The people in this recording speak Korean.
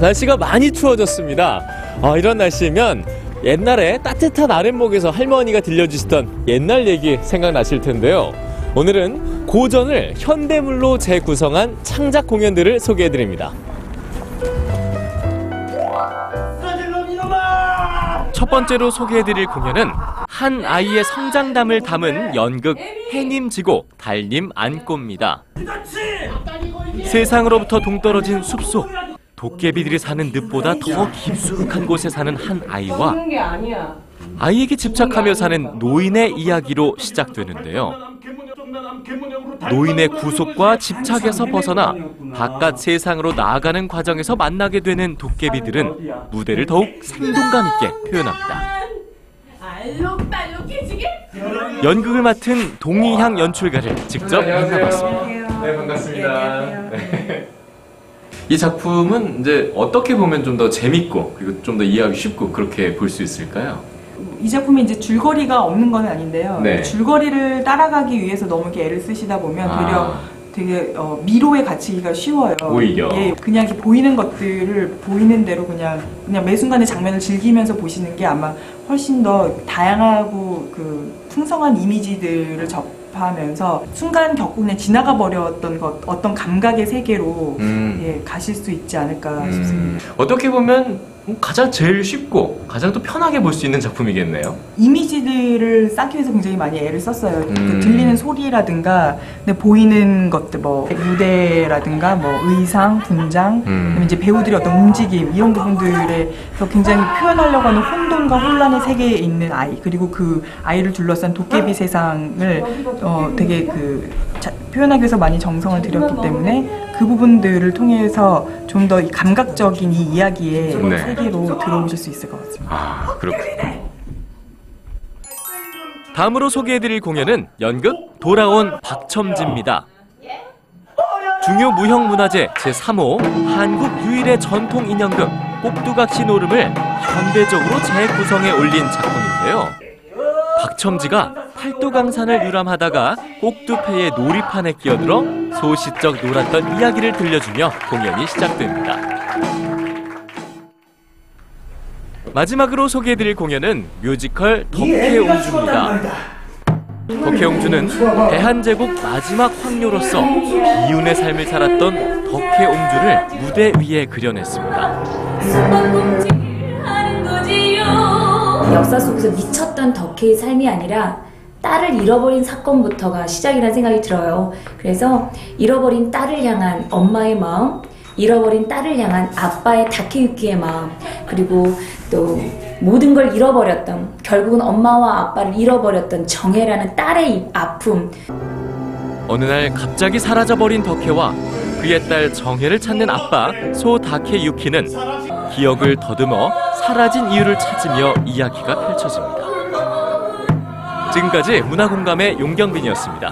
날씨가 많이 추워졌습니다. 아, 이런 날씨면 옛날에 따뜻한 아랫목에서 할머니가 들려주시던 옛날 얘기 생각나실 텐데요. 오늘은 고전을 현대물로 재구성한 창작 공연들을 소개해드립니다. 첫 번째로 소개해드릴 공연은 한 아이의 성장담을 담은 연극 해님 지고 달님 안고입니다. 세상으로부터 동떨어진 숲속 도깨비들이 사는 늪보다 더 깊숙한 곳에 사는 한 아이와. 아이에게 집착하며 사는 노인의 이야기로 시작되는데요. 노인의 구속과 집착에서 벗어나 바깥 세상으로 나아가는 과정에서 만나게 되는 도깨비들은 무대를 더욱 생동감 있게 표현합니다. 연극을 맡은 동희향 연출가를 직접 만나봤습니다. 네, 반갑습니다. 네. 이 작품은 이제 어떻게 보면 좀 더 재밌고 그리고 좀 더 이해하기 쉽고 그렇게 볼 수 있을까요? 이 작품이 이제 줄거리가 없는 건 아닌데요. 네. 줄거리를 따라가기 위해서 너무 이렇게 애를 쓰시다 보면 아. 되려 되게 어, 미로에 갇히기가 쉬워요. 오히려. 예, 그냥 이렇게 보이는 것들을 보이는 대로 그냥 그냥 매 순간의 장면을 즐기면서 보시는 게 아마 훨씬 더 다양하고 그 풍성한 이미지들을 접 하면서 순간 그냥 지나가 버렸던 것 어떤 감각의 세계로 음. 예, 가실 수 있지 않을까 음, 싶습니다. 어떻게 보면 가장 제일 쉽고 가장 또 편하게 볼 수 있는 작품이겠네요. 이미지들을 쌓기 위해서 굉장히 많이 애를 썼어요. 그 음. 들리는 소리라든가, 근데 보이는 것들, 뭐 무대라든가, 뭐 의상, 분장, 음. 이제 배우들의 어떤 움직임 이런 부분들에서 굉장히 표현하려고 하는 혼돈과 혼란의 세계에 있는 아이, 그리고 그 아이를 둘러싼 도깨비 세상을 어, 되게 그 자- 표현하기 위해서 많이 정성을 들였기 때문에 그 부분들을 통해서 좀 더 감각적인 이 이야기의 네. 세계로 들어오실 수 있을 것 같습니다. 아, 그렇군요. 다음으로 소개해드릴 공연은 연극 돌아온 박첨지입니다. 중요 무형문화재 제3호 한국 유일의 전통 인형극 꼭두각시 노름을 현대적으로 재구성해 올린 작품인데요. 박첨지가 팔도강산을 유람하다가 꼭두패의 놀이판에 끼어들어 소시적 놀았던 이야기를 들려주며 공연이 시작됩니다. 마지막으로 소개해드릴 공연은 뮤지컬 덕혜옹주입니다. 덕혜옹주는 대한제국 마지막 황녀로서 비운의 삶을 살았던 덕혜옹주를 무대 위에 그려냈습니다. 역사 속에서 미쳤던 덕혜의 삶이 아니라 딸을 잃어버린 사건부터가 시작이라는 생각이 들어요. 그래서 잃어버린 딸을 향한 엄마의 마음, 잃어버린 딸을 향한 아빠의 다케유키의 마음, 그리고 또 모든 걸 잃어버렸던 결국은 엄마와 아빠를 잃어버렸던 정혜라는 딸의 이 아픔, 어느 날 갑자기 사라져버린 덕혜와 그의 딸 정혜를 찾는 아빠 소 다케유키는 기억을 더듬어 사라진 이유를 찾으며 이야기가 펼쳐집니다. 지금까지 문화공감의 용경빈이었습니다.